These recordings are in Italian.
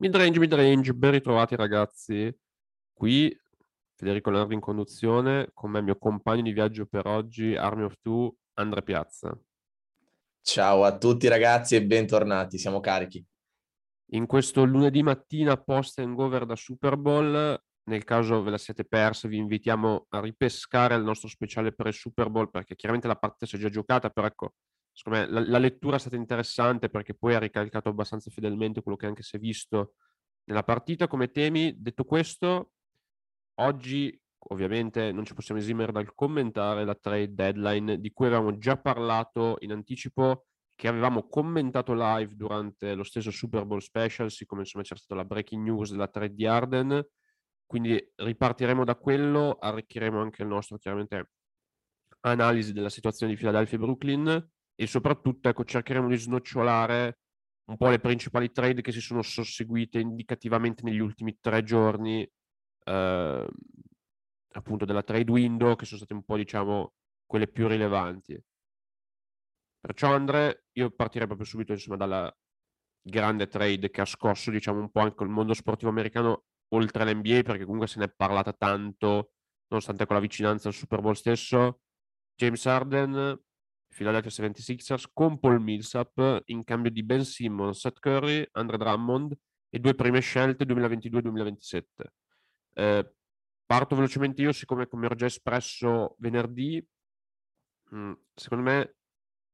Midrange, midrange, ben ritrovati ragazzi. Qui Federico Nervi in conduzione, con me il mio compagno di viaggio per oggi, Army of Two, Andrea Piazza. Ciao a tutti ragazzi e bentornati, siamo carichi. In questo lunedì mattina post hangover da Super Bowl, nel caso ve la siete persa, vi invitiamo a ripescare il nostro speciale per il Super Bowl, perché chiaramente la partita si è già giocata, però ecco, secondo me la, la, lettura è stata interessante perché poi ha ricalcato abbastanza fedelmente quello che anche si è visto nella partita come temi. Detto questo, oggi ovviamente non ci possiamo esimere dal commentare la trade deadline di cui avevamo già parlato in anticipo, che avevamo commentato live durante lo stesso Super Bowl special, siccome insomma c'era stata la breaking news della trade di Arden. Quindi ripartiremo da quello, arricchiremo anche il nostro chiaramente analisi della situazione di Philadelphia e Brooklyn e soprattutto ecco, cercheremo di snocciolare un po' le principali trade che si sono susseguite indicativamente negli ultimi tre giorni eh, appunto della trade window che sono state un po' diciamo quelle più rilevanti. Perciò Andre io partirei proprio subito insomma dalla grande trade che ha scosso diciamo un po' anche il mondo sportivo americano oltre all'NBA perché comunque se ne è parlata tanto nonostante con la vicinanza al Super Bowl stesso. James Harden Philadelphia 76ers con Paul Millsap in cambio di Ben Simmons, Seth Curry, Andre Drummond e due prime scelte 2022-2027. Eh, parto velocemente io, siccome come ho già espresso venerdì, mh, mm, secondo me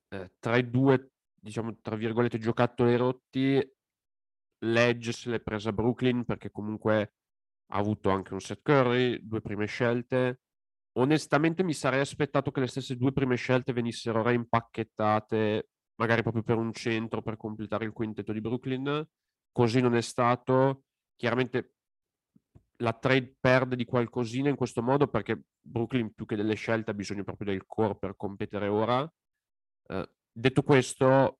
eh, tra i due, diciamo, tra virgolette, giocattoli rotti, l'Edge se l'è presa Brooklyn perché comunque ha avuto anche un Seth Curry, due prime scelte, onestamente mi sarei aspettato che le stesse due prime scelte venissero reimpacchettate, magari proprio per un centro, per completare il quintetto di Brooklyn. Così non è stato. Chiaramente la trade perde di qualcosina in questo modo perché Brooklyn più che delle scelte ha bisogno proprio del core per competere ora. Uh, detto questo,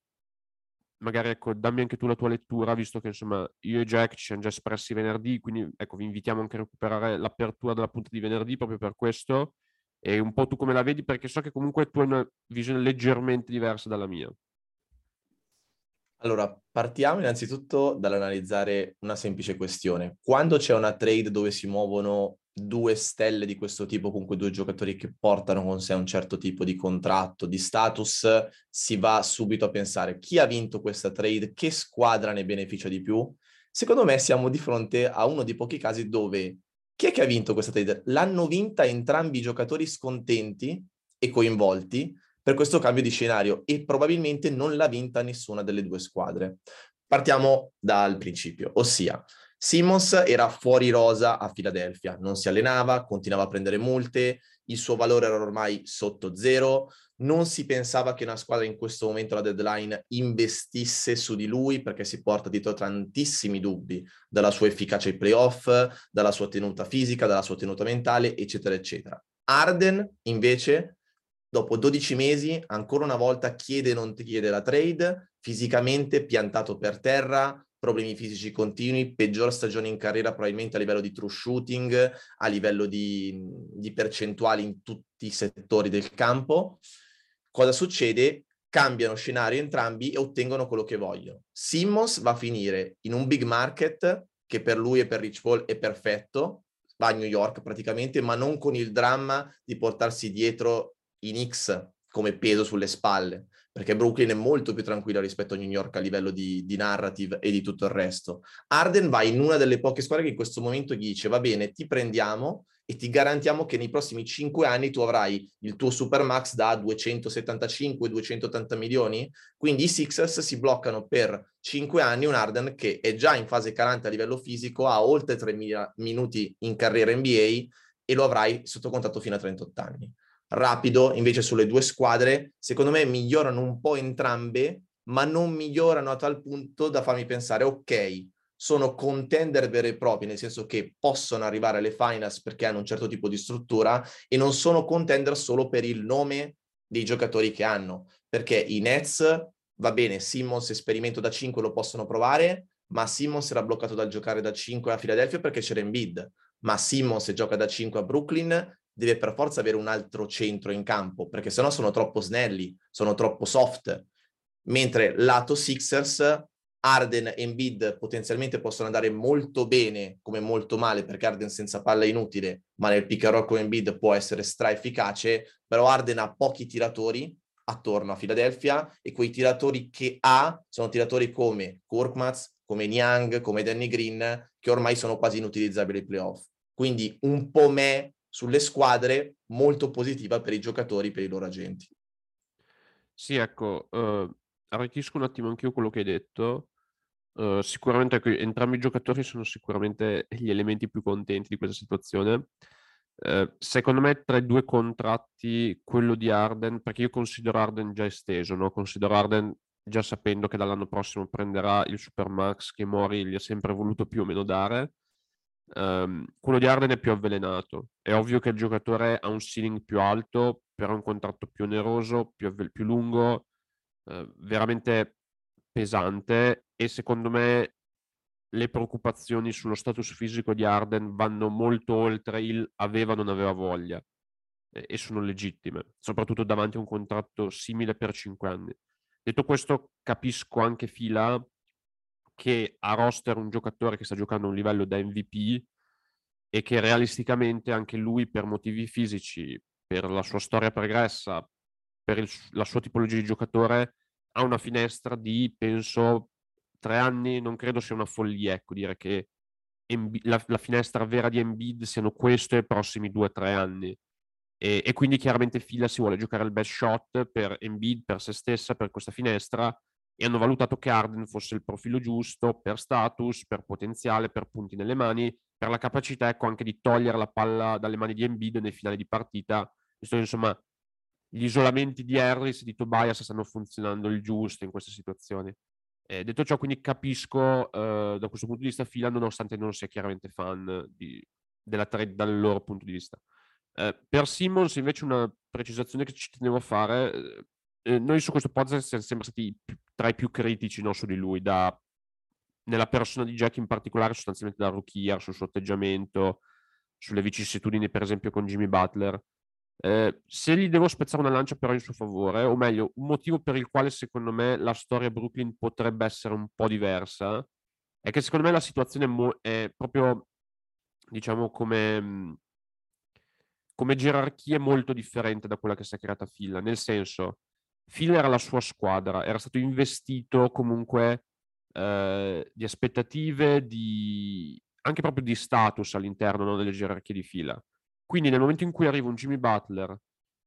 magari ecco, dammi anche tu la tua lettura, visto che insomma io e Jack ci siamo già espressi venerdì, quindi ecco, vi invitiamo anche a recuperare l'apertura della punta di venerdì proprio per questo. E un po' tu come la vedi, perché so che comunque tu hai una visione leggermente diversa dalla mia. Allora, partiamo innanzitutto dall'analizzare una semplice questione. Quando c'è una trade dove si muovono due stelle di questo tipo, comunque due giocatori che portano con sé un certo tipo di contratto, di status, si va subito a pensare chi ha vinto questa trade, che squadra ne beneficia di più. Secondo me siamo di fronte a uno dei pochi casi dove chi è che ha vinto questa trade? L'hanno vinta entrambi i giocatori scontenti e coinvolti per questo cambio di scenario e probabilmente non l'ha vinta nessuna delle due squadre. Partiamo dal principio, ossia Simmons era fuori rosa a Filadelfia, non si allenava, continuava a prendere multe, il suo valore era ormai sotto zero, non si pensava che una squadra in questo momento alla deadline investisse su di lui perché si porta dietro tantissimi dubbi dalla sua efficacia ai playoff, dalla sua tenuta fisica, dalla sua tenuta mentale, eccetera, eccetera. Arden invece, dopo 12 mesi, ancora una volta chiede e non ti chiede la trade, fisicamente piantato per terra, problemi fisici continui, peggior stagione in carriera probabilmente a livello di true shooting, a livello di, di percentuali in tutti i settori del campo. Cosa succede? Cambiano scenario entrambi e ottengono quello che vogliono. Simmons va a finire in un big market che per lui e per Rich Paul è perfetto, va a New York praticamente, ma non con il dramma di portarsi dietro in X come peso sulle spalle perché Brooklyn è molto più tranquilla rispetto a New York a livello di, di, narrative e di tutto il resto. Arden va in una delle poche squadre che in questo momento gli dice va bene, ti prendiamo e ti garantiamo che nei prossimi cinque anni tu avrai il tuo supermax da 275-280 milioni, quindi i Sixers si bloccano per cinque anni un Arden che è già in fase calante a livello fisico, ha oltre 3.000 minuti in carriera NBA e lo avrai sotto contatto fino a 38 anni rapido invece sulle due squadre, secondo me migliorano un po' entrambe, ma non migliorano a tal punto da farmi pensare, ok, sono contender veri e propri, nel senso che possono arrivare alle finals perché hanno un certo tipo di struttura e non sono contender solo per il nome dei giocatori che hanno, perché i Nets, va bene, Simmons esperimento da 5 lo possono provare, ma Simmons era bloccato dal giocare da 5 a Philadelphia perché c'era in bid, ma Simmons gioca da 5 a Brooklyn deve per forza avere un altro centro in campo, perché sennò sono troppo snelli, sono troppo soft. Mentre lato Sixers, Arden e Embiid potenzialmente possono andare molto bene come molto male perché Arden senza palla è inutile, ma nel pick and roll con Embiid può essere stra efficace, però Arden ha pochi tiratori attorno a Philadelphia e quei tiratori che ha sono tiratori come Korkmaz, come Niang, come Danny Green, che ormai sono quasi inutilizzabili ai playoff. Quindi un po' me sulle squadre molto positiva per i giocatori, per i loro agenti. Sì, ecco, uh, arricchisco un attimo anch'io quello che hai detto. Uh, sicuramente ecco, entrambi i giocatori sono sicuramente gli elementi più contenti di questa situazione. Uh, secondo me tra i due contratti, quello di Arden, perché io considero Arden già esteso, no? considero Arden già sapendo che dall'anno prossimo prenderà il Supermax che Mori gli ha sempre voluto più o meno dare. Um, quello di Arden è più avvelenato. È ovvio che il giocatore ha un ceiling più alto, però un contratto più oneroso, più, più lungo, uh, veramente pesante e secondo me le preoccupazioni sullo status fisico di Arden vanno molto oltre il aveva o non aveva voglia e, e sono legittime, soprattutto davanti a un contratto simile per 5 anni. Detto questo, capisco anche Fila che ha roster un giocatore che sta giocando a un livello da MVP e che realisticamente anche lui per motivi fisici, per la sua storia pregressa, per il, la sua tipologia di giocatore, ha una finestra di, penso, tre anni, non credo sia una follia, ecco, dire che Embi- la, la, finestra vera di Embiid siano questo e i prossimi due o tre anni. E, e, quindi chiaramente Fila si vuole giocare il best shot per Embiid, per se stessa, per questa finestra e hanno valutato che Arden fosse il profilo giusto per status, per potenziale, per punti nelle mani, per la capacità ecco, anche di togliere la palla dalle mani di Embiid nei finali di partita. Insomma, gli isolamenti di Harris e di Tobias stanno funzionando il giusto in queste situazioni. Eh, detto ciò, quindi capisco eh, da questo punto di vista Fila, nonostante non sia chiaramente fan di, della trade dal loro punto di vista. Eh, per Simmons, invece, una precisazione che ci tenevo a fare. Eh, eh, noi su questo podcast siamo sempre stati tra i più critici no, su di lui, da, nella persona di Jack in particolare, sostanzialmente da rookie, sul suo atteggiamento, sulle vicissitudini, per esempio, con Jimmy Butler. Eh, se gli devo spezzare una lancia però in suo favore, o meglio, un motivo per il quale secondo me la storia Brooklyn potrebbe essere un po' diversa, è che secondo me la situazione mo- è proprio, diciamo, come, come gerarchia molto differente da quella che si è creata Phil, nel senso, Phil era la sua squadra, era stato investito comunque eh, di aspettative, di, anche proprio di status all'interno no, delle gerarchie di fila. Quindi nel momento in cui arriva un Jimmy Butler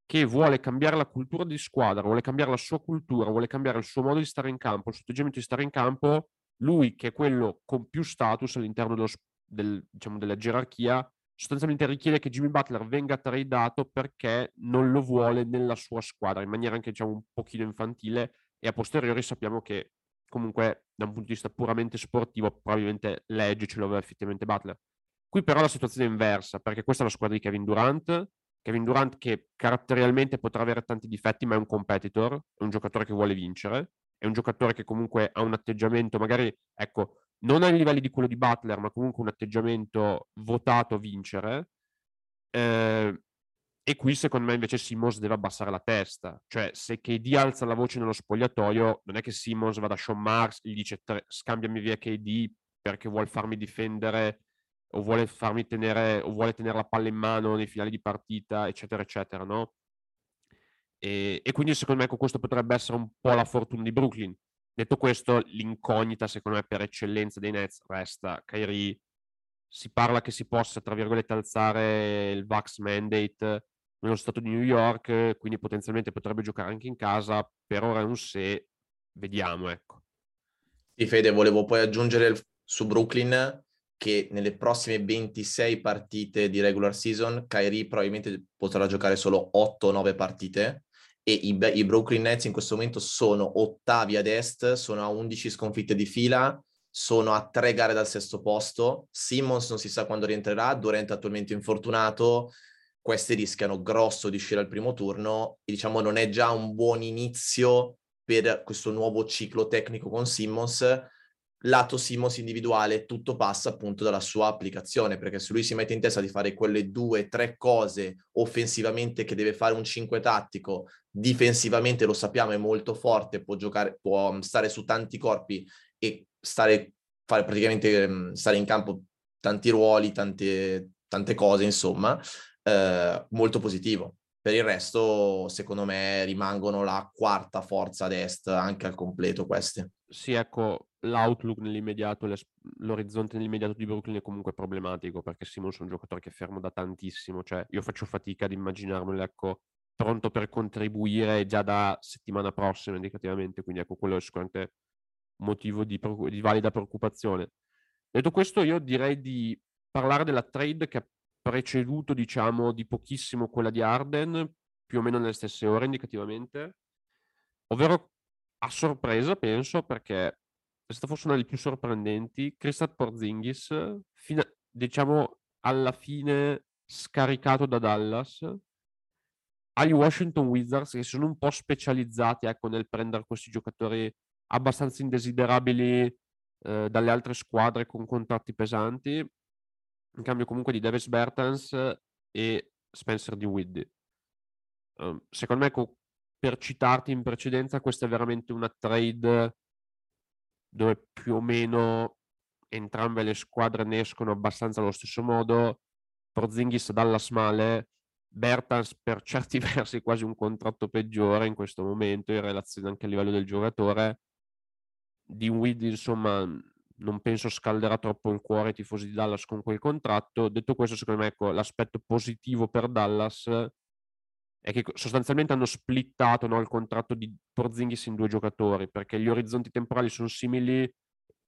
che vuole cambiare la cultura di squadra, vuole cambiare la sua cultura, vuole cambiare il suo modo di stare in campo, il suo atteggiamento di stare in campo, lui che è quello con più status all'interno dello, del, diciamo, della gerarchia, sostanzialmente richiede che Jimmy Butler venga tradato perché non lo vuole nella sua squadra, in maniera anche diciamo un pochino infantile e a posteriori sappiamo che comunque da un punto di vista puramente sportivo probabilmente l'edge ce l'aveva effettivamente Butler. Qui però la situazione è inversa, perché questa è la squadra di Kevin Durant, Kevin Durant che caratterialmente potrà avere tanti difetti, ma è un competitor, è un giocatore che vuole vincere, è un giocatore che comunque ha un atteggiamento, magari, ecco, non ai livelli di quello di Butler, ma comunque un atteggiamento votato a vincere. Eh, e qui secondo me invece Simmons deve abbassare la testa, cioè se KD alza la voce nello spogliatoio, non è che Simmons vada a Sean e gli dice scambiami via KD perché vuole farmi difendere o vuole farmi tenere, o vuole tenere la palla in mano nei finali di partita, eccetera, eccetera, no? E, e quindi secondo me questo potrebbe essere un po' la fortuna di Brooklyn. Detto questo, l'incognita, secondo me, per eccellenza dei Nets resta Kyrie. Si parla che si possa, tra virgolette, alzare il Vax Mandate nello stato di New York, quindi potenzialmente potrebbe giocare anche in casa. Per ora è un se, vediamo, ecco. Sì, Fede, volevo poi aggiungere su Brooklyn che nelle prossime 26 partite di regular season Kyrie probabilmente potrà giocare solo 8-9 partite e i, i, Brooklyn Nets in questo momento sono ottavi ad est, sono a 11 sconfitte di fila, sono a tre gare dal sesto posto, Simmons non si sa quando rientrerà, Durant attualmente infortunato, questi rischiano grosso di uscire al primo turno e diciamo non è già un buon inizio per questo nuovo ciclo tecnico con Simmons, lato Simos individuale tutto passa appunto dalla sua applicazione, perché se lui si mette in testa di fare quelle due, tre cose offensivamente che deve fare un 5 tattico, difensivamente lo sappiamo è molto forte, può giocare, può stare su tanti corpi e stare, fare praticamente mm, stare in campo tanti ruoli, tante, tante cose, insomma, eh, molto positivo. Per il resto, secondo me, rimangono la quarta forza ad est anche al completo queste. Sì, ecco, l'outlook nell'immediato, l'orizzonte nell'immediato di Brooklyn è comunque problematico perché Simons è un giocatore che è fermo da tantissimo, cioè io faccio fatica ad immaginarmelo, ecco, pronto per contribuire già da settimana prossima indicativamente, quindi ecco, quello è sicuramente motivo di, di valida preoccupazione. Detto questo, io direi di parlare della trade che ha preceduto, diciamo, di pochissimo quella di Arden, più o meno nelle stesse ore indicativamente, ovvero a sorpresa, penso, perché è stata forse una delle più sorprendenti, Christoph Porzingis, fino, diciamo, alla fine scaricato da Dallas, agli Washington Wizards che sono un po' specializzati ecco, nel prendere questi giocatori abbastanza indesiderabili eh, dalle altre squadre con contratti pesanti, in cambio comunque di Davis Bertans e Spencer di Widdy. Um, secondo me, co- per citarti in precedenza, questa è veramente una trade dove più o meno entrambe le squadre ne escono abbastanza allo stesso modo. Porzingis dalla smale, Bertans per certi versi quasi un contratto peggiore in questo momento in relazione anche a livello del giocatore. Dinwiddie insomma non penso scalderà troppo il cuore ai tifosi di Dallas con quel contratto. Detto questo, secondo me ecco, l'aspetto positivo per Dallas è che sostanzialmente hanno splittato no, il contratto di Porzingis in due giocatori perché gli orizzonti temporali sono simili.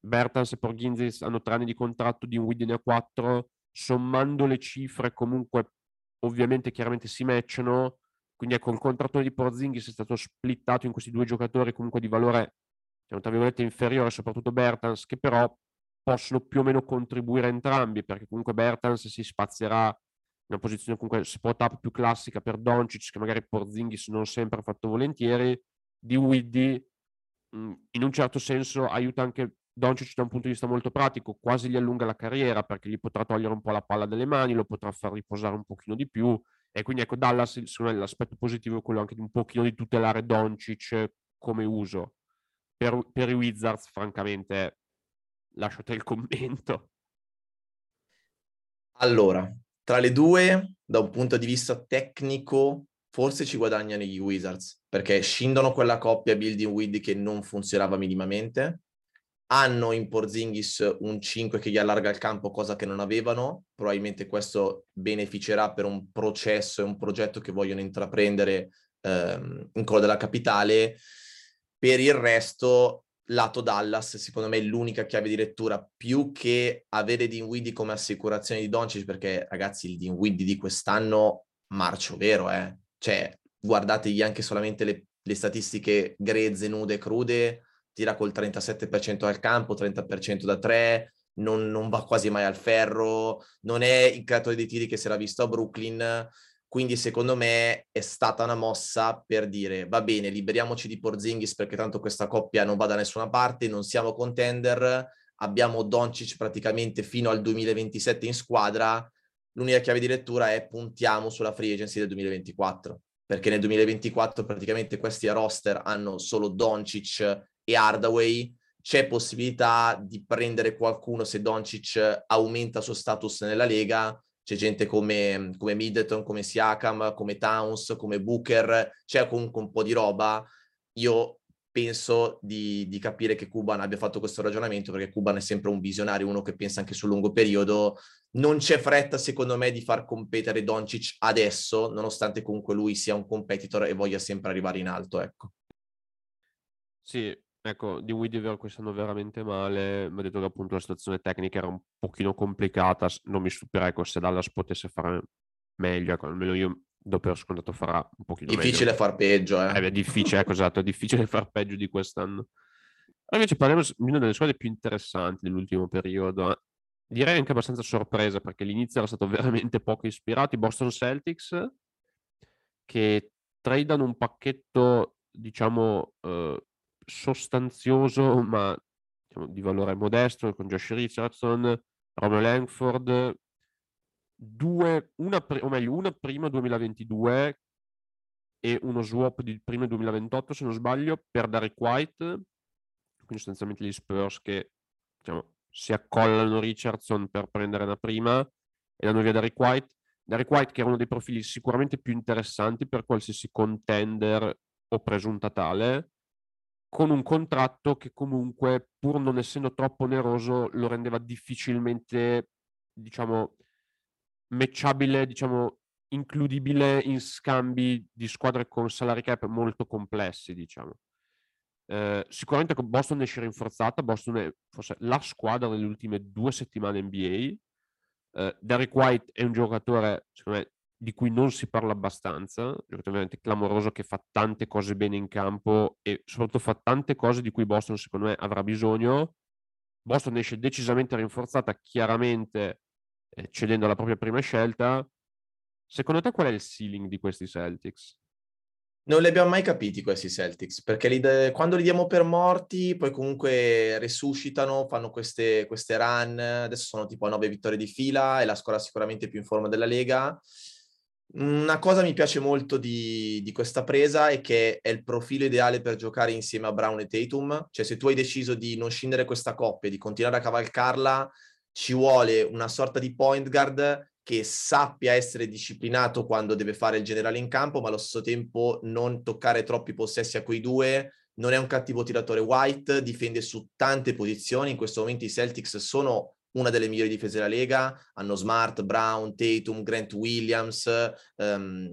Bertans e Porzingis hanno tre anni di contratto, di Dinwiddie ne ha quattro. Sommando le cifre comunque ovviamente chiaramente si matchano, quindi ecco il contratto di Porzingis è stato splittato in questi due giocatori comunque di valore diciamo, tra virgolette inferiore, soprattutto Bertans, che però possono più o meno contribuire entrambi, perché comunque Bertans si spazierà una posizione comunque spot up più classica per Doncic, che magari Porzingis non sempre ha fatto volentieri, di Widdy in un certo senso aiuta anche Doncic da un punto di vista molto pratico, quasi gli allunga la carriera perché gli potrà togliere un po' la palla dalle mani, lo potrà far riposare un pochino di più e quindi ecco Dallas secondo me l'aspetto positivo è quello anche di un pochino di tutelare Doncic come uso. Per, per i Wizards francamente lasciate il commento. Allora, tra le due, da un punto di vista tecnico, forse ci guadagnano gli Wizards perché scindono quella coppia building Widdy che non funzionava minimamente hanno in Porzingis un 5 che gli allarga il campo, cosa che non avevano. Probabilmente questo beneficerà per un processo e un progetto che vogliono intraprendere ehm, in quello della capitale. Per il resto, lato Dallas, secondo me è l'unica chiave di lettura, più che avere Dinwiddie come assicurazione di Doncic, perché ragazzi il Dinwiddie di quest'anno marcio vero, eh? Cioè, guardategli anche solamente le, le statistiche grezze, nude, crude, tira col 37% al campo, 30% da 3, non, non, va quasi mai al ferro, non è il creatore di tiri che si era visto a Brooklyn, quindi secondo me è stata una mossa per dire va bene, liberiamoci di Porzingis perché tanto questa coppia non va da nessuna parte, non siamo contender, abbiamo Doncic praticamente fino al 2027 in squadra, l'unica chiave di lettura è puntiamo sulla free agency del 2024 perché nel 2024 praticamente questi roster hanno solo Doncic e Hardaway, c'è possibilità di prendere qualcuno se Doncic aumenta il suo status nella Lega. C'è gente come, come Middleton, come Siakam, come Towns, come Booker, c'è comunque un po' di roba. Io penso di, di, capire che Cuban abbia fatto questo ragionamento perché Cuban è sempre un visionario, uno che pensa anche sul lungo periodo. Non c'è fretta, secondo me, di far competere Doncic adesso, nonostante comunque lui sia un competitor e voglia sempre arrivare in alto. Ecco. Sì, Ecco, di Whittier quest'anno veramente male, mi ha detto che appunto la situazione tecnica era un pochino complicata, non mi stupirei ecco, se Dallas potesse fare meglio, ecco, almeno io dopo per scontato farà un pochino difficile meglio. far peggio, eh. eh è difficile, ecco, esatto, è difficile far peggio di quest'anno. Allora invece parliamo di una delle squadre più interessanti dell'ultimo periodo, eh. direi anche abbastanza sorpresa perché l'inizio era stato veramente poco ispirato, i Boston Celtics che tradano un pacchetto, diciamo, eh, sostanzioso ma diciamo, di valore modesto con Josh Richardson, Romeo Langford, due, una, o meglio, una prima 2022 e uno swap di prima 2028 se non sbaglio per Derek White quindi sostanzialmente gli Spurs che diciamo, si accollano Richardson per prendere la prima e danno via Derek White. Derek White che era uno dei profili sicuramente più interessanti per qualsiasi contender o presunta tale, con un contratto che comunque, pur non essendo troppo oneroso, lo rendeva difficilmente, diciamo, matchabile, diciamo, includibile in scambi di squadre con salary cap molto complessi, diciamo. Eh, sicuramente Boston esce rinforzata, Boston è forse la squadra delle ultime due settimane NBA. Eh, Derek White è un giocatore, secondo me, di cui non si parla abbastanza, giocatore clamoroso che fa tante cose bene in campo e soprattutto fa tante cose di cui Boston, secondo me, avrà bisogno. Boston esce decisamente rinforzata, chiaramente eh, cedendo la propria prima scelta. Secondo te qual è il ceiling di questi Celtics? Non li abbiamo mai capiti questi Celtics, perché li de- quando li diamo per morti, poi comunque resuscitano, fanno queste, queste run, adesso sono tipo a nove vittorie di fila, è la squadra sicuramente più in forma della Lega. Una cosa mi piace molto di, di, questa presa è che è il profilo ideale per giocare insieme a Brown e Tatum, cioè se tu hai deciso di non scendere questa coppia, di continuare a cavalcarla, ci vuole una sorta di point guard che sappia essere disciplinato quando deve fare il generale in campo, ma allo stesso tempo non toccare troppi possessi a quei due. Non è un cattivo tiratore White, difende su tante posizioni. In questo momento i Celtics sono una delle migliori difese della Lega. Hanno Smart, Brown, Tatum, Grant Williams, um,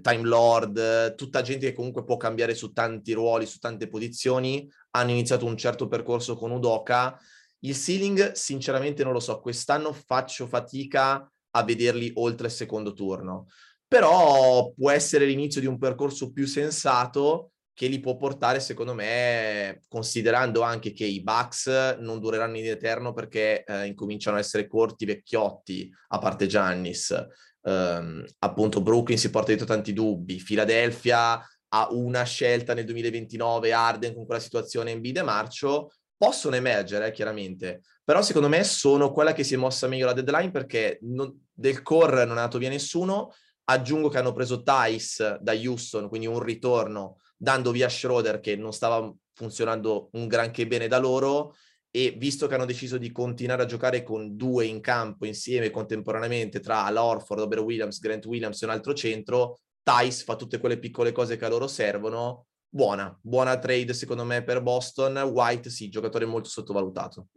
Time Lord, tutta gente che comunque può cambiare su tanti ruoli, su tante posizioni. Hanno iniziato un certo percorso con Udoka. Il ceiling, sinceramente, non lo so. Quest'anno faccio fatica a vederli oltre il secondo turno. Però può essere l'inizio di un percorso più sensato che li può portare, secondo me, considerando anche che i Bucks non dureranno in eterno perché eh, incominciano a essere corti, vecchiotti, a parte Giannis. Um, appunto, Brooklyn si porta dietro tanti dubbi. Philadelphia ha una scelta nel 2029, Arden con quella situazione in bide marcio possono emergere, eh, chiaramente, però secondo me sono quella che si è mossa meglio la deadline perché non, del core non è andato via nessuno. Aggiungo che hanno preso Tice da Houston, quindi un ritorno, dando via Schroeder che non stava funzionando un granché bene da loro e visto che hanno deciso di continuare a giocare con due in campo insieme contemporaneamente tra Lorford, Robert Williams, Grant Williams e un altro centro, Tice fa tutte quelle piccole cose che a loro servono buona, buona trade secondo me per Boston. White sì, giocatore molto sottovalutato.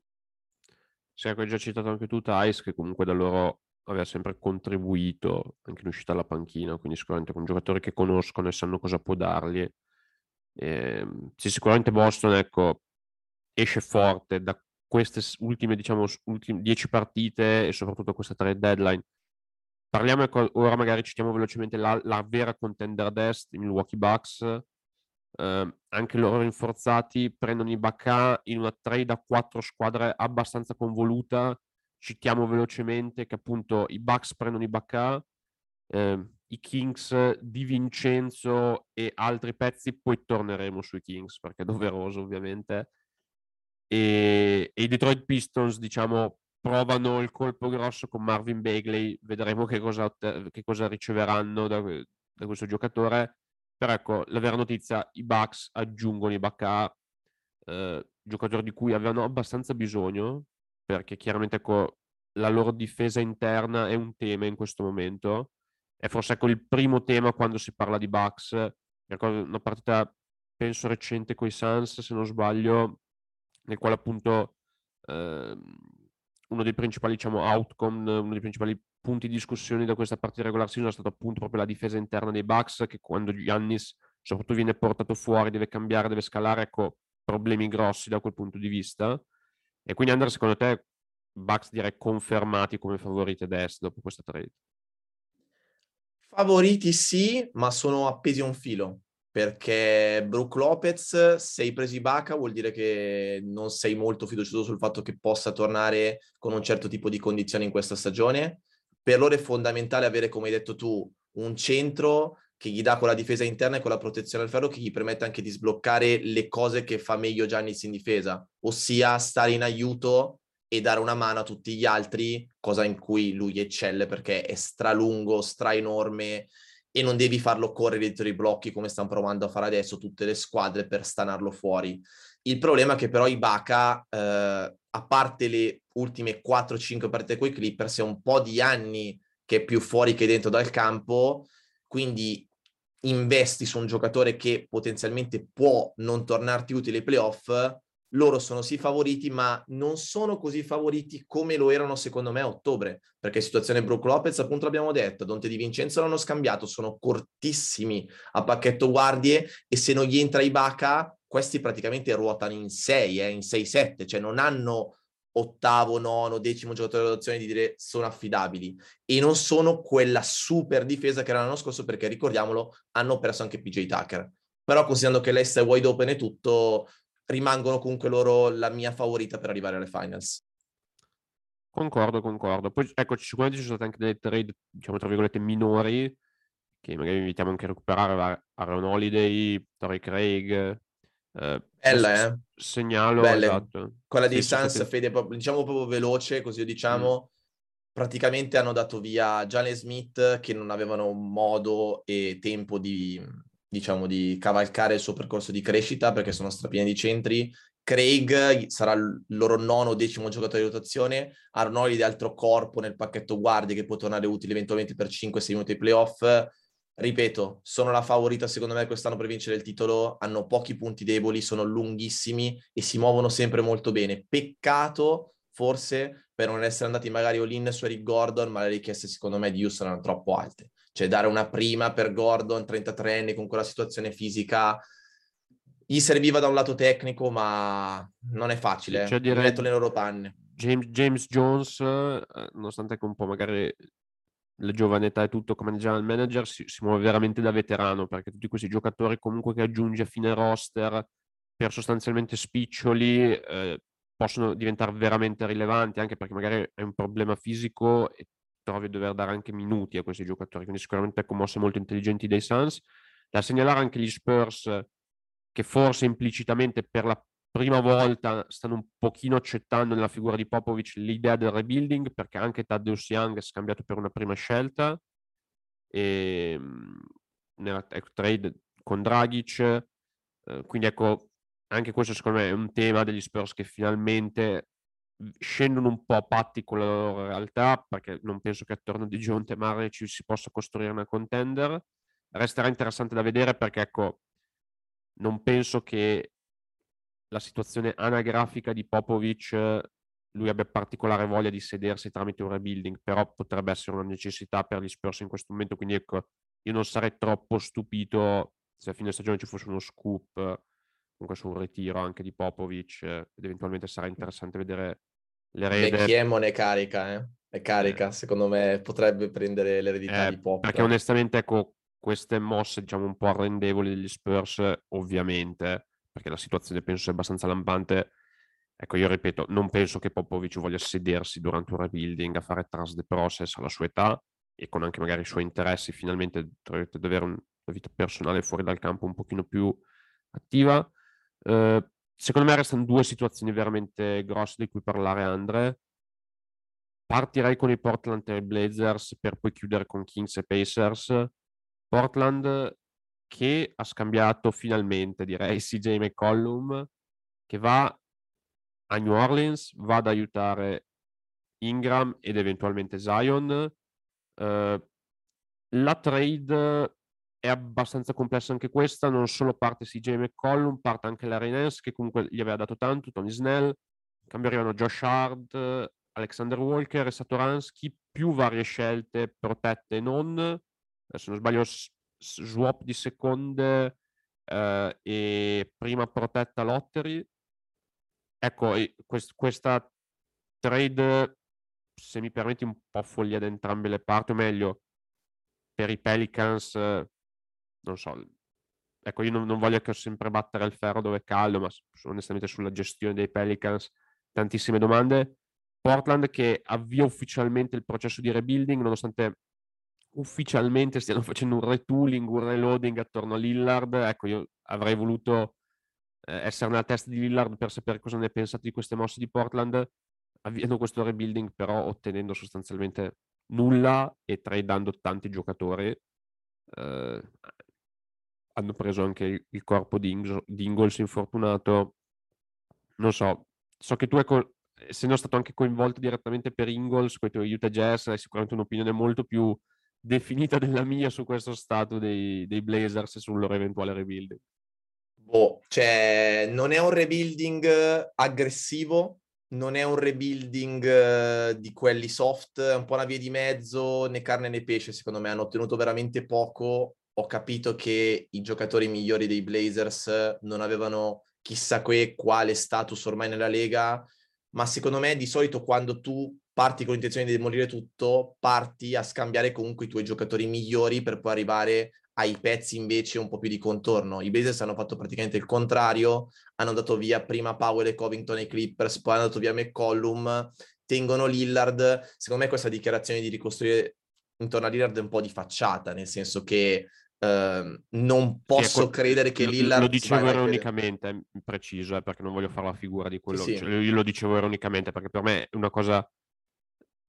Sì, hai già citato anche tu Tice, che comunque da loro aveva sempre contribuito anche in uscita alla panchina, quindi sicuramente un giocatore che conoscono e sanno cosa può dargli. E, ehm, sì, sicuramente Boston, ecco, esce forte da queste ultime, diciamo, ultime dieci partite e soprattutto questa trade deadline. Parliamo, ecco, ora magari citiamo velocemente la, la vera contender dest, i Milwaukee Bucks, eh, anche loro rinforzati prendono i Bacca in una trade a quattro squadre abbastanza convoluta. Citiamo velocemente che appunto i Bucks prendono i Bacca, eh, i Kings di Vincenzo e altri pezzi, poi torneremo sui Kings perché è doveroso ovviamente. E, e i Detroit Pistons, diciamo, provano il colpo grosso con Marvin Bagley, vedremo che cosa, che cosa riceveranno da, da questo giocatore però ecco, la vera notizia, i Bucks aggiungono i Bacca, eh, giocatori di cui avevano abbastanza bisogno, perché chiaramente ecco, la loro difesa interna è un tema in questo momento. È forse ecco, il primo tema quando si parla di Bucks. Ricordo una partita, penso recente con i Suns, se non sbaglio, nel quale appunto eh, uno dei principali diciamo, outcome, uno dei principali punti di discussione da questa partita regular season è stata appunto proprio la difesa interna dei Bucks che quando Giannis soprattutto viene portato fuori, deve cambiare, deve scalare, ecco, problemi grossi da quel punto di vista. E quindi Andrea, secondo te Bucks direi confermati come favoriti ad est dopo questa trade? Favoriti sì, ma sono appesi a un filo perché Brook Lopez, se hai preso Ibaka vuol dire che non sei molto fiducioso sul fatto che possa tornare con un certo tipo di condizioni in questa stagione. Per loro è fondamentale avere, come hai detto tu, un centro che gli dà quella difesa interna e quella protezione al ferro che gli permette anche di sbloccare le cose che fa meglio Giannis in difesa, ossia stare in aiuto e dare una mano a tutti gli altri, cosa in cui lui eccelle perché è stralungo, stra enorme e non devi farlo correre dietro i blocchi come stanno provando a fare adesso tutte le squadre per stanarlo fuori. Il problema è che però Ibaka, eh, a parte le ultime 4-5 partite con i Clippers, è un po' di anni che è più fuori che dentro dal campo, quindi investi su un giocatore che potenzialmente può non tornarti utile ai playoff, loro sono sì favoriti, ma non sono così favoriti come lo erano secondo me a ottobre, perché situazione Brook Lopez, appunto l'abbiamo detto, Dante Di Vincenzo l'hanno scambiato, sono cortissimi a pacchetto guardie e se non gli entra Ibaka, questi praticamente ruotano in 6, eh, in 6-7, cioè non hanno ottavo, nono, decimo giocatore d'adozione di dire sono affidabili. E non sono quella super difesa che era l'anno scorso perché ricordiamolo hanno perso anche PJ Tucker. Però considerando che l'Est è wide open e tutto rimangono comunque loro la mia favorita per arrivare alle finals concordo concordo poi ecco sicuramente ci sono state anche delle trade diciamo tra virgolette minori che magari invitiamo anche a recuperare Aaron Holiday, Torrey Craig eh, Bella, eh? Segnalo, Belle. esatto. Quella di Sans, stati... Fede, diciamo proprio veloce, così diciamo, mm. praticamente hanno dato via Jalen Smith che non avevano modo e tempo di, diciamo, di cavalcare il suo percorso di crescita perché sono strapieni di centri. Craig sarà il loro nono o decimo giocatore di rotazione, Arnoli di altro corpo nel pacchetto guardie che può tornare utile eventualmente per 5-6 minuti ai playoff ripeto, sono la favorita secondo me quest'anno per vincere il titolo, hanno pochi punti deboli, sono lunghissimi e si muovono sempre molto bene. Peccato forse per non essere andati magari all-in su Eric Gordon, ma le richieste secondo me di Houston erano troppo alte. Cioè dare una prima per Gordon, 33enne, con quella situazione fisica, gli serviva da un lato tecnico, ma non è facile. Cioè, direi... metto le loro panne. James, James Jones, eh, nonostante che un po' magari la giovane età e tutto come general manager si, si, muove veramente da veterano perché tutti questi giocatori comunque che aggiunge a fine roster per sostanzialmente spiccioli eh, possono diventare veramente rilevanti anche perché magari hai un problema fisico e trovi a dover dare anche minuti a questi giocatori quindi sicuramente ecco mosse molto intelligenti dei Suns. Da segnalare anche gli Spurs che forse implicitamente per la prima volta stanno un pochino accettando nella figura di Popovic l'idea del rebuilding perché anche Taddeus Young è scambiato per una prima scelta. E ehm, nella ecco, trade con Dragic eh, quindi ecco anche questo secondo me è un tema degli Spurs che finalmente scendono un po' a patti con la loro realtà perché non penso che attorno di Gionte Mare ci si possa costruire una contender. Resterà interessante da vedere perché ecco non penso che la situazione anagrafica di Popovic, lui abbia particolare voglia di sedersi tramite un rebuilding, però potrebbe essere una necessità per gli Spurs in questo momento, quindi ecco, io non sarei troppo stupito se a fine stagione ci fosse uno scoop, comunque su un ritiro anche di Popovic, ed eventualmente sarà interessante vedere le rede. Vecchiemo ne carica, eh? È carica, eh. secondo me potrebbe prendere l'eredità eh, di Pop. Perché onestamente, ecco, queste mosse, diciamo, un po' arrendevoli degli Spurs, ovviamente, perché la situazione penso sia abbastanza lampante. Ecco, io ripeto, non penso che Popovic voglia sedersi durante un rebuilding a fare trans the process alla sua età e con anche magari i suoi interessi finalmente ad avere una vita personale fuori dal campo un pochino più attiva. Eh, secondo me restano due situazioni veramente grosse di cui parlare Andre. Partirei con i Portland Trail Blazers per poi chiudere con Kings e Pacers. Portland che ha scambiato finalmente, direi, CJ McCollum, che va a New Orleans, va ad aiutare Ingram ed eventualmente Zion. Uh, la trade è abbastanza complessa anche questa, non solo parte CJ McCollum, parte anche la Renes che comunque gli aveva dato tanto, Tony Snell, arrivano Josh Hard, Alexander Walker e Satoransky, più varie scelte protette e non, se non sbaglio swap di seconde eh, e prima protetta lottery. Ecco, quest- questa trade, se mi permetti, un po' foglia da entrambe le parti, o meglio, per i Pelicans, non so, ecco, io non, non, voglio che sempre battere il ferro dove è caldo, ma onestamente sulla gestione dei Pelicans tantissime domande. Portland che avvia ufficialmente il processo di rebuilding, nonostante ufficialmente stiano facendo un retooling, un reloading attorno a Lillard. Ecco, io avrei voluto eh, essere nella testa di Lillard per sapere cosa ne pensate di queste mosse di Portland, avviando questo rebuilding, però ottenendo sostanzialmente nulla e tradando tanti giocatori. Eh, hanno preso anche il, il corpo di, Ing- di Ingles infortunato non so, so che tu, ecco, essendo stato anche coinvolto direttamente per Ingles con i tuoi Utah Jazz, hai sicuramente un'opinione molto più definita della mia su questo stato dei, dei Blazers e sul loro eventuale rebuilding. Boh, cioè, non è un rebuilding aggressivo, non è un rebuilding di quelli soft, è un po' una via di mezzo, né carne né pesce, secondo me. Hanno ottenuto veramente poco. Ho capito che i giocatori migliori dei Blazers non avevano chissà que quale status ormai nella Lega, ma secondo me di solito quando tu parti con l'intenzione di demolire tutto, parti a scambiare comunque i tuoi giocatori migliori per poi arrivare ai pezzi invece un po' più di contorno. I Blazers hanno fatto praticamente il contrario, hanno dato via prima Powell e Covington ai Clippers, poi hanno dato via McCollum, tengono Lillard. Secondo me questa dichiarazione di ricostruire intorno a Lillard è un po' di facciata, nel senso che Uh, non posso sì, credere che Lillard... Lo dicevo ironicamente, preciso, eh, perché non voglio fare la figura di quello. Sì, sì. Cioè, io lo dicevo ironicamente, perché per me è una cosa...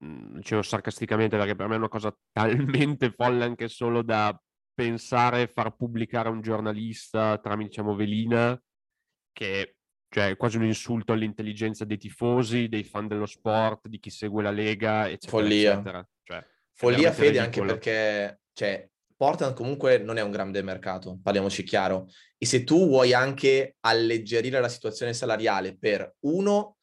Mm, dicevo sarcasticamente, perché per me è una cosa talmente folle anche solo da pensare, far pubblicare un giornalista tramite, diciamo, velina, che cioè, è quasi un insulto all'intelligenza dei tifosi, dei fan dello sport, di chi segue la Lega, eccetera, Follia. eccetera. Cioè, Follia, Fede, anche perché... Cioè, Portland comunque non è un grande mercato, parliamoci chiaro. E se tu vuoi anche alleggerire la situazione salariale per uno,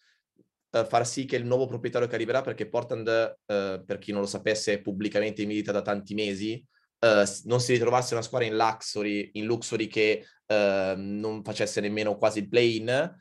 eh, far sì che il nuovo proprietario che arriverà, perché Portland, eh, per chi non lo sapesse, pubblicamente milita da tanti mesi, eh, non si ritrovasse una squadra in luxury, in luxury che eh, non facesse nemmeno quasi il play-in,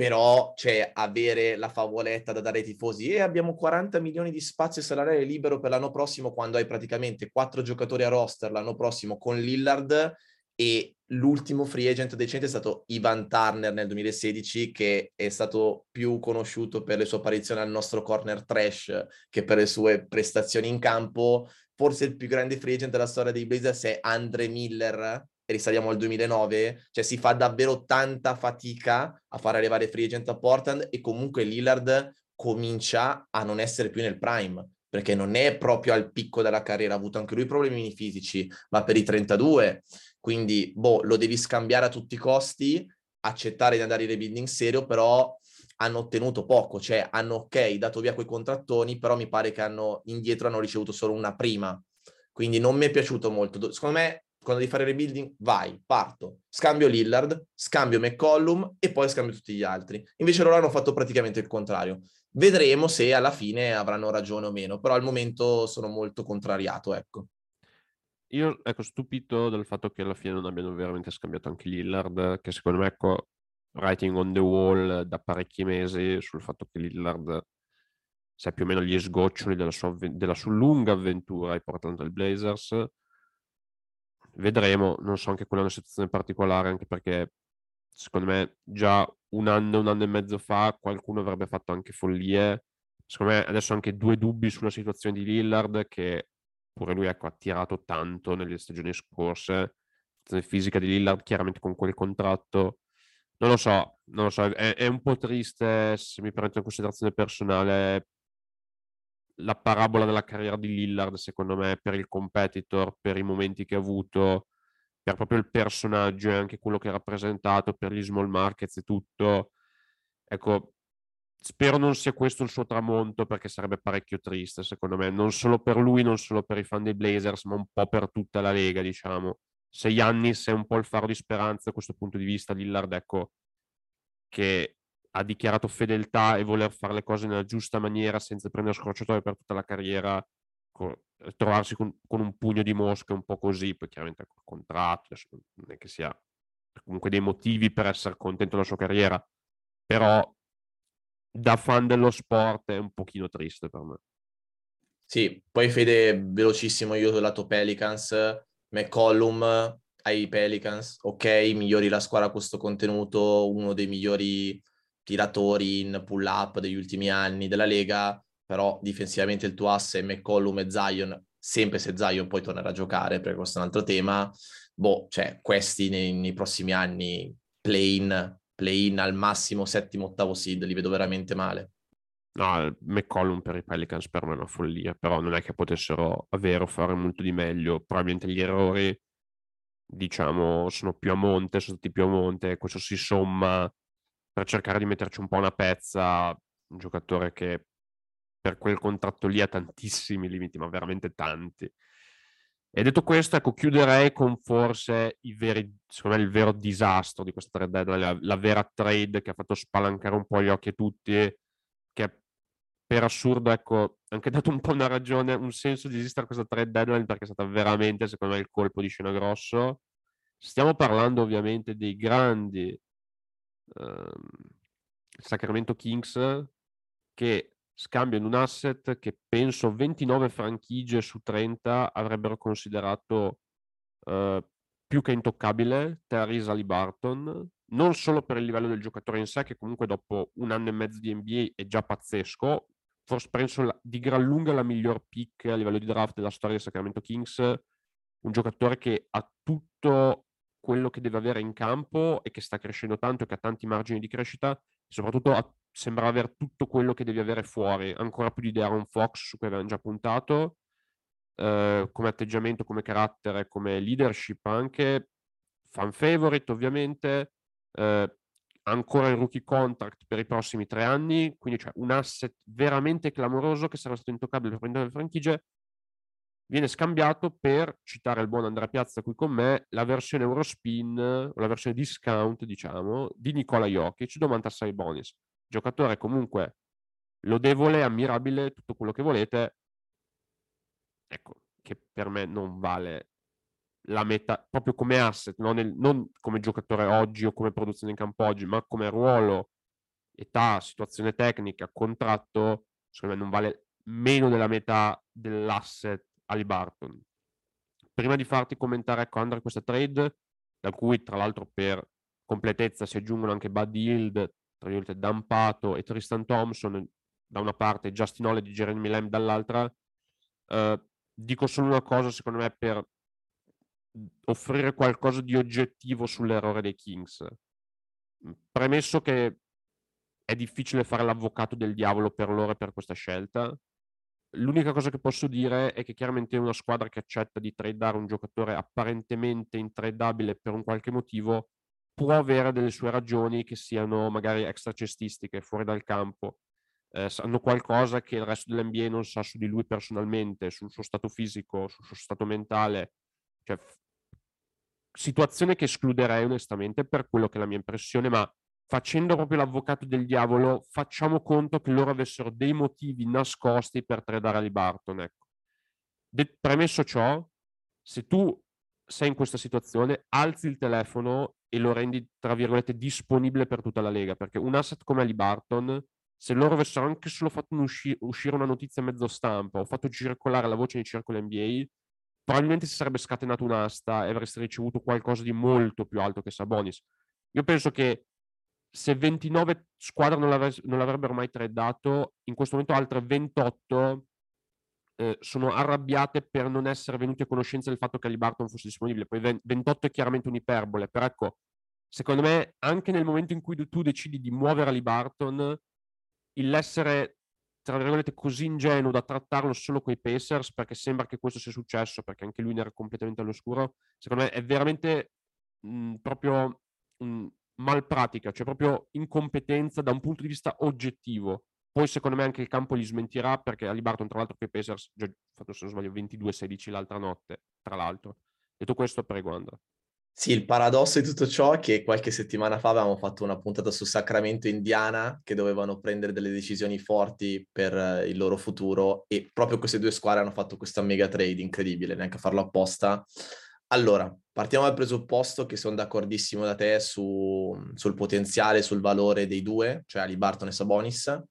però cioè, avere la favoletta da dare ai tifosi e abbiamo 40 milioni di spazio salariale libero per l'anno prossimo quando hai praticamente quattro giocatori a roster l'anno prossimo con Lillard e l'ultimo free agent decente è stato Ivan Turner nel 2016 che è stato più conosciuto per le sue apparizioni al nostro corner trash che per le sue prestazioni in campo. Forse il più grande free agent della storia dei Blazers è Andre Miller risaliamo al 2009, cioè si fa davvero tanta fatica a fare arrivare free agent a Portland e comunque Lillard comincia a non essere più nel prime, perché non è proprio al picco della carriera, ha avuto anche lui problemi fisici, va per i 32, quindi boh, lo devi scambiare a tutti i costi, accettare di andare in rebuilding serio, però hanno ottenuto poco, cioè hanno ok dato via quei contrattoni, però mi pare che hanno indietro hanno ricevuto solo una prima. Quindi non mi è piaciuto molto. Secondo me quando devi fare rebuilding, vai, parto, scambio Lillard, scambio McCollum e poi scambio tutti gli altri. Invece loro hanno fatto praticamente il contrario. Vedremo se alla fine avranno ragione o meno, però al momento sono molto contrariato, ecco. Io, ecco, stupito del fatto che alla fine non abbiano veramente scambiato anche Lillard, che secondo me, ecco, writing on the wall da parecchi mesi sul fatto che Lillard sia più o meno gli sgoccioli della sua, della sua lunga avventura ai Portland Trail Blazers vedremo, non so anche quella è una situazione particolare, anche perché secondo me già un anno, un anno e mezzo fa qualcuno avrebbe fatto anche follie. Secondo me adesso anche due dubbi sulla situazione di Lillard, che pure lui ecco, ha tirato tanto nelle stagioni scorse. La situazione fisica di Lillard, chiaramente con quel contratto. Non lo so, non lo so, è, è un po' triste se mi prendo in considerazione personale la parabola della carriera di Lillard, secondo me, per il competitor, per i momenti che ha avuto, per proprio il personaggio e anche quello che ha rappresentato, per gli small markets e tutto. Ecco, spero non sia questo il suo tramonto perché sarebbe parecchio triste, secondo me, non solo per lui, non solo per i fan dei Blazers, ma un po' per tutta la Lega, diciamo. Sei anni è un po' il faro di speranza da questo punto di vista, Lillard, ecco, che ha dichiarato fedeltà e voler fare le cose nella giusta maniera senza prendere scorciatoie per tutta la carriera, con, trovarsi con, con, un pugno di mosche un po' così, poi chiaramente col contratto, non è che sia comunque dei motivi per essere contento della sua carriera, però da fan dello sport è un pochino triste per me. Sì, poi Fede, velocissimo io sul lato Pelicans, McCollum ai Pelicans, ok, migliori la squadra a questo contenuto, uno dei migliori tiratori in pull-up degli ultimi anni della Lega, però difensivamente il tuo asse è McCollum e Zion, sempre se Zion poi tornerà a giocare, perché questo è un altro tema, boh, cioè questi nei, nei prossimi anni play-in, play-in al massimo settimo, ottavo seed, li vedo veramente male. No, McCollum per i Pelicans per me è una follia, però non è che potessero avere o fare molto di meglio, probabilmente gli errori diciamo sono più a monte, sono stati più a monte, questo si somma per cercare di metterci un po' una pezza, un giocatore che per quel contratto lì ha tantissimi limiti, ma veramente tanti. E detto questo, ecco, chiuderei con forse i veri, secondo me, il vero disastro di questa trade la, la, vera trade che ha fatto spalancare un po' gli occhi a tutti, che per assurdo, ecco, anche dato un po' una ragione, un senso di esistere questa trade deadline perché è stata veramente, secondo me, il colpo di scena grosso. Stiamo parlando ovviamente dei grandi ehm, Sacramento Kings che scambiano un asset che penso 29 franchigie su 30 avrebbero considerato uh, più che intoccabile Terry Barton, non solo per il livello del giocatore in sé, che comunque dopo un anno e mezzo di NBA è già pazzesco, forse penso la, di gran lunga la miglior pick a livello di draft della storia del Sacramento Kings, un giocatore che ha tutto quello che deve avere in campo e che sta crescendo tanto e che ha tanti margini di crescita, soprattutto ha sembra avere tutto quello che devi avere fuori, ancora più di Darren Fox su cui avevamo già puntato, eh, come atteggiamento, come carattere, come leadership anche, fan favorite ovviamente, eh, ancora il rookie contract per i prossimi tre anni, quindi cioè un asset veramente clamoroso che sarà stato intoccabile per prendere le franchigie, viene scambiato per, citare il buon Andrea Piazza qui con me, la versione Eurospin, o la versione discount, diciamo, di Nicola Jokic, 96 bonus giocatore comunque lodevole, ammirabile, tutto quello che volete, ecco, che per me non vale la metà, proprio come asset, non, nel, non come giocatore oggi o come produzione in campo oggi, ma come ruolo, età, situazione tecnica, contratto, secondo me non vale meno della metà dell'asset Ali Barton. Prima di farti commentare, ecco, Andre, questa trade, da cui tra l'altro per completezza si aggiungono anche Buddy Hield, tra virgolette, Dampato e Tristan Thompson da una parte, Justin Hall e Jeremy Lamb dall'altra, eh, dico solo una cosa secondo me per offrire qualcosa di oggettivo sull'errore dei Kings. Premesso che è difficile fare l'avvocato del diavolo per loro e per questa scelta, l'unica cosa che posso dire è che chiaramente una squadra che accetta di tradare un giocatore apparentemente intradabile per un qualche motivo può avere delle sue ragioni che siano magari extracestistiche, fuori dal campo, eh, sanno qualcosa che il resto dell'NBA non sa su di lui personalmente, sul suo stato fisico, sul suo stato mentale. Cioè, situazione che escluderei onestamente per quello che è la mia impressione, ma facendo proprio l'avvocato del diavolo, facciamo conto che loro avessero dei motivi nascosti per tradare Ali Barton. Ecco. De- premesso ciò, se tu sei in questa situazione, alzi il telefono e lo rendi, tra virgolette, disponibile per tutta la Lega, perché un asset come Ali Barton, se loro avessero anche solo fatto usci- uscire una notizia mezzo stampa o fatto circolare la voce nei circoli NBA, probabilmente si sarebbe scatenato un'asta e avreste ricevuto qualcosa di molto più alto che Sabonis. Io penso che se 29 squadre non, non l'avrebbero mai tradato, in questo momento altre 28 eh, sono arrabbiate per non essere venuti a conoscenza del fatto che Alibarton fosse disponibile. Poi 28 è chiaramente un'iperbole, però ecco, secondo me anche nel momento in cui tu decidi di muovere Alibarton, l'essere tra virgolette così ingenuo da trattarlo solo con i Pacers perché sembra che questo sia successo perché anche lui ne era completamente all'oscuro secondo me è veramente mh, proprio mh, malpratica cioè proprio incompetenza da un punto di vista oggettivo poi secondo me anche il campo gli smentirà perché Ali Barton tra l'altro che i Pacers già fatto se non sbaglio 22-16 l'altra notte, tra l'altro. Detto questo, prego Andra. Sì, il paradosso di tutto ciò è che qualche settimana fa avevamo fatto una puntata su Sacramento Indiana che dovevano prendere delle decisioni forti per eh, il loro futuro e proprio queste due squadre hanno fatto questa mega trade incredibile, neanche a farlo apposta. Allora, partiamo dal presupposto che sono d'accordissimo da te su, sul potenziale, sul valore dei due, cioè Ali Barton e Sabonis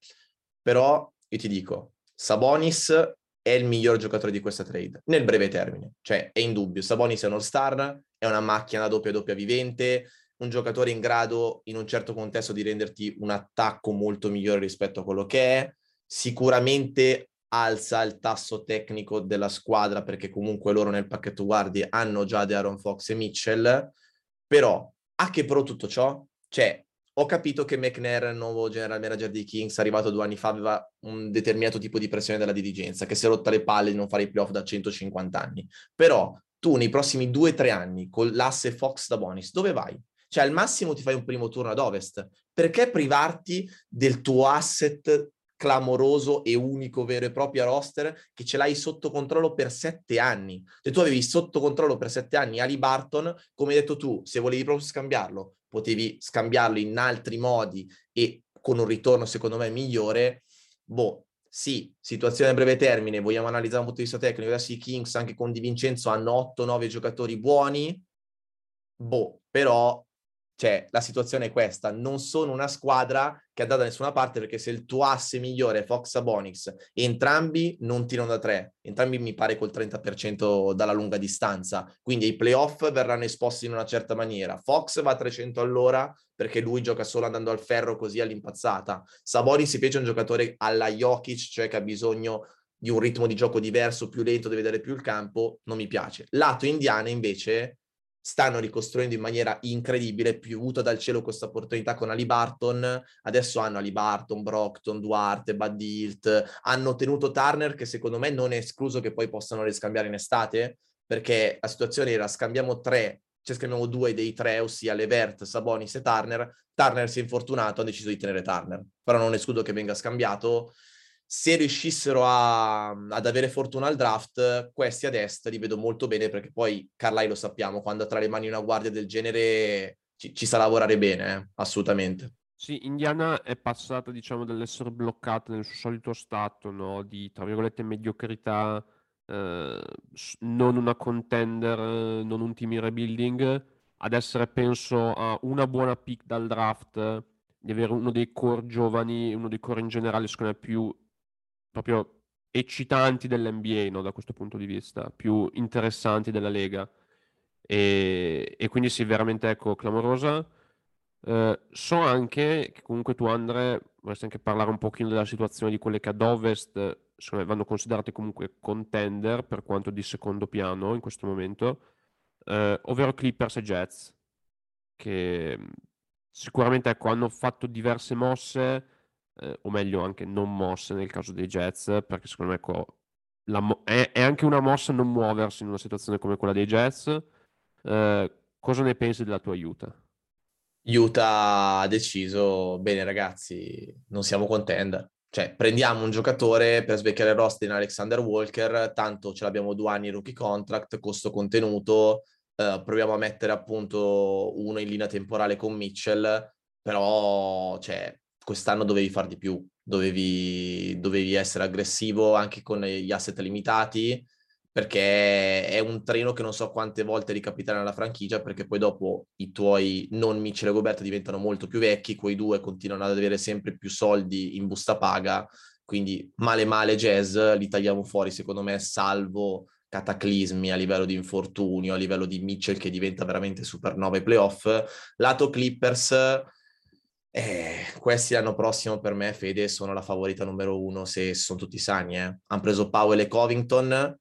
però io ti dico, Sabonis è il miglior giocatore di questa trade, nel breve termine, cioè è indubbio, Sabonis è un all-star, è una macchina doppia doppia vivente, un giocatore in grado in un certo contesto di renderti un attacco molto migliore rispetto a quello che è, sicuramente alza il tasso tecnico della squadra perché comunque loro nel pacchetto guardi hanno già De Aaron Fox e Mitchell, però a che pro tutto ciò? Cioè, ho capito che McNair, il nuovo general manager dei Kings, arrivato due anni fa, aveva un determinato tipo di pressione della dirigenza, che si è rotta le palle di non fare i playoff da 150 anni. Però tu nei prossimi due o tre anni, con l'asse Fox da Bonis, dove vai? Cioè al massimo ti fai un primo turno ad ovest. Perché privarti del tuo asset clamoroso e unico vero e proprio roster che ce l'hai sotto controllo per sette anni. Se tu avevi sotto controllo per sette anni Ali Barton, come hai detto tu, se volevi proprio scambiarlo, potevi scambiarlo in altri modi e con un ritorno secondo me migliore. Boh, sì, situazione a breve termine, vogliamo analizzare un punto di vista tecnico, adesso i Kings anche con Di Vincenzo hanno 8-9 giocatori buoni, boh, però cioè, la situazione è questa, non sono una squadra che è andata da nessuna parte perché se il tuo asse migliore è Fox Abonix, entrambi non tirano da tre, entrambi mi pare col 30% dalla lunga distanza, quindi i playoff verranno esposti in una certa maniera. Fox va a 300 all'ora perché lui gioca solo andando al ferro così all'impazzata. Sabonis invece è un giocatore alla Jokic, cioè che ha bisogno di un ritmo di gioco diverso, più lento, deve vedere più il campo, non mi piace. Lato Indiana invece stanno ricostruendo in maniera incredibile, piovuta dal cielo questa opportunità con Ali Barton, adesso hanno Ali Barton, Brockton, Duarte, Bud Hilt, hanno tenuto Turner che secondo me non è escluso che poi possano riscambiare in estate, perché la situazione era scambiamo tre, cioè scambiamo due dei tre, ossia Levert, Sabonis e Turner, Turner si è infortunato, hanno deciso di tenere Turner, però non escludo che venga scambiato, se riuscissero a, ad avere fortuna al draft, questi ad est li vedo molto bene perché poi Carlai lo sappiamo, quando ha tra le mani una guardia del genere ci, ci sa lavorare bene, eh? assolutamente. Sì, Indiana è passata, diciamo, dall'essere bloccata nel suo solito stato, no? Di, tra virgolette, mediocrità, eh, non una contender, non un team in rebuilding, ad essere, penso, a una buona pick dal draft, di avere uno dei core giovani, uno dei core in generale, secondo me, più proprio eccitanti dell'NBA no, da questo punto di vista, più interessanti della Lega. E, e quindi sì, veramente ecco, clamorosa. Eh, so anche che comunque tu Andre vorresti anche parlare un pochino della situazione di quelle che ad ovest insomma, vanno considerate comunque contender per quanto di secondo piano in questo momento, eh, ovvero Clippers e Jets, che sicuramente ecco, hanno fatto diverse mosse eh, o meglio anche non mosse nel caso dei Jets, perché secondo me ecco, mo- è, è, anche una mossa non muoversi in una situazione come quella dei Jets. Eh, cosa ne pensi della tua aiuta? Utah ha deciso, bene ragazzi, non siamo contender. Cioè, prendiamo un giocatore per svecchiare il roster in Alexander Walker, tanto ce l'abbiamo due anni rookie contract, costo contenuto, eh, proviamo a mettere appunto uno in linea temporale con Mitchell, però, cioè, quest'anno dovevi far di più, dovevi, dovevi essere aggressivo anche con gli asset limitati, perché è un treno che non so quante volte ricapiterà nella franchigia, perché poi dopo i tuoi non Mitchell e Gobert diventano molto più vecchi, quei due continuano ad avere sempre più soldi in busta paga, quindi male male jazz li tagliamo fuori secondo me, salvo cataclismi a livello di infortunio, a livello di Mitchell che diventa veramente supernova ai playoff. Lato Clippers eh, questi l'anno prossimo per me, Fede, sono la favorita numero uno se sono tutti sani. Eh. Hanno preso Powell e Covington.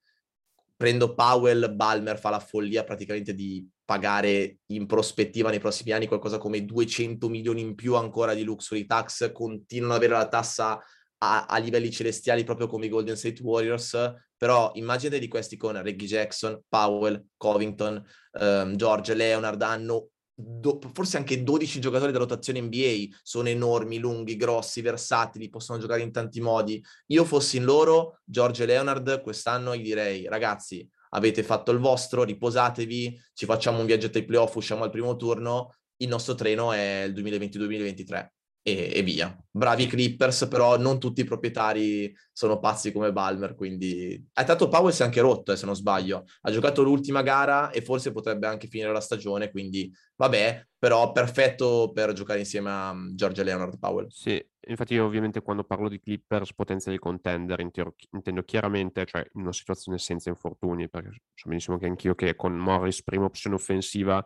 Prendo Powell, Balmer fa la follia praticamente di pagare in prospettiva nei prossimi anni qualcosa come 200 milioni in più ancora di luxury tax. Continuano ad avere la tassa a, a livelli celestiali proprio come i Golden State Warriors. Però immaginate di questi con Reggie Jackson, Powell, Covington, um, George Leonard hanno do, forse anche 12 giocatori da rotazione NBA, sono enormi, lunghi, grossi, versatili, possono giocare in tanti modi. Io fossi in loro, George Leonard, quest'anno gli direi, ragazzi, avete fatto il vostro, riposatevi, ci facciamo un viaggetto ai playoff, usciamo al primo turno, il nostro treno è il 2022-2023 e, e, via. Bravi Clippers, però non tutti i proprietari sono pazzi come Balmer, quindi... Ha tanto Powell si è anche rotto, eh, se non sbaglio. Ha giocato l'ultima gara e forse potrebbe anche finire la stagione, quindi vabbè, però perfetto per giocare insieme a mm, George Leonard Powell. Sì, infatti io ovviamente quando parlo di Clippers potenziali contender intendo, intendo chiaramente, cioè in una situazione senza infortuni, perché so benissimo che anch'io che con Morris prima opzione offensiva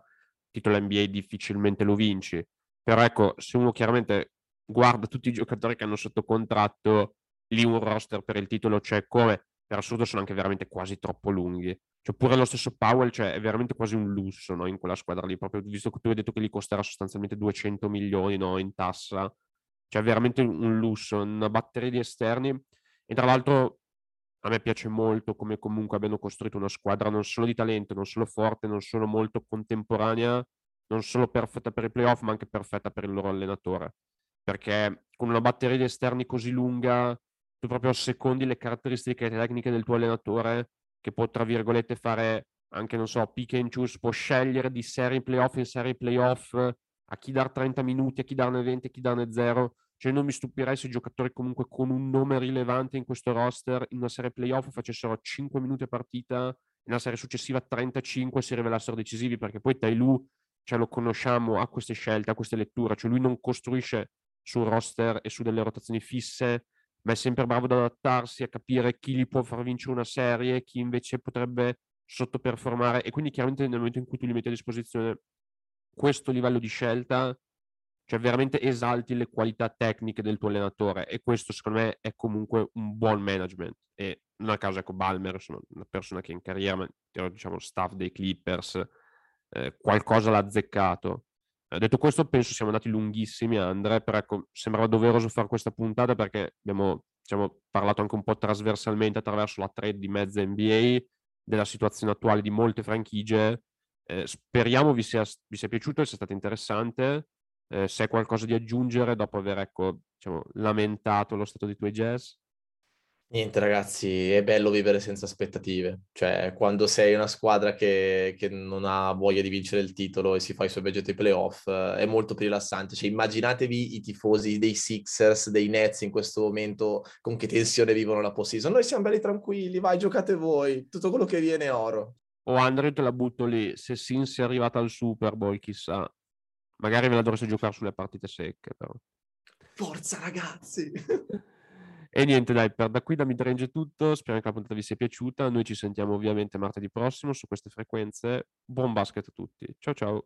titolo NBA difficilmente lo vinci però ecco, se uno chiaramente guarda tutti i giocatori che hanno sotto contratto, lì un roster per il titolo c'è come, per assurdo sono anche veramente quasi troppo lunghi. Cioè pure lo stesso Powell cioè, è veramente quasi un lusso no? in quella squadra lì, proprio visto che tu hai detto che gli costerà sostanzialmente 200 milioni no? in tassa. Cioè veramente un lusso, una batteria di esterni. E tra l'altro a me piace molto come comunque abbiano costruito una squadra non solo di talento, non solo forte, non solo molto contemporanea, non solo perfetta per i playoff, ma anche perfetta per il loro allenatore. Perché con una batteria di esterni così lunga, tu proprio secondi le caratteristiche tecniche del tuo allenatore, che può, tra virgolette, fare anche, non so, pick and choose, può scegliere di serie playoff in serie playoff, a chi dar 30 minuti, a chi darne 20, a chi darne 0. Cioè non mi stupirei se i giocatori comunque con un nome rilevante in questo roster in una serie playoff facessero 5 minuti a partita nella serie successiva 35 si rivelassero decisivi perché poi Tailu cioè, lo conosciamo, ha queste scelte, ha queste letture, cioè lui non costruisce sul roster e su delle rotazioni fisse, ma è sempre bravo ad adattarsi, a capire chi gli può far vincere una serie, chi invece potrebbe sottoperformare e quindi chiaramente nel momento in cui tu gli metti a disposizione questo livello di scelta, cioè veramente esalti le qualità tecniche del tuo allenatore e questo secondo me è comunque un buon management. E non a caso ecco Balmer sono una persona che in carriera diciamo staff dei Clippers eh, qualcosa l'ha azzeccato. Eh, detto questo penso siamo andati lunghissimi Andre però ecco sembrava doveroso fare questa puntata perché abbiamo diciamo, parlato anche un po' trasversalmente attraverso la trade di mezza NBA della situazione attuale di molte franchigie. Eh, speriamo vi sia, vi sia piaciuto sia stato interessante. Eh, se hai qualcosa di aggiungere dopo aver ecco, diciamo, lamentato lo stato dei tuoi jazz. Niente ragazzi, è bello vivere senza aspettative, cioè quando sei una squadra che, che non ha voglia di vincere il titolo e si fa i suoi budget ai playoff è molto più rilassante, cioè immaginatevi i tifosi dei Sixers, dei Nets in questo momento con che tensione vivono la post-season, noi siamo belli tranquilli, vai giocate voi, tutto quello che viene è oro. O Andre te la butto lì, se Sins è arrivata al Super Bowl chissà, Magari ve la dovreste giocare sulle partite secche, però. Forza ragazzi! e niente, dai, per da qui da Midrange è tutto. Spero che la puntata vi sia piaciuta. Noi ci sentiamo ovviamente martedì prossimo su queste frequenze. Buon basket a tutti. Ciao ciao!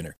winner.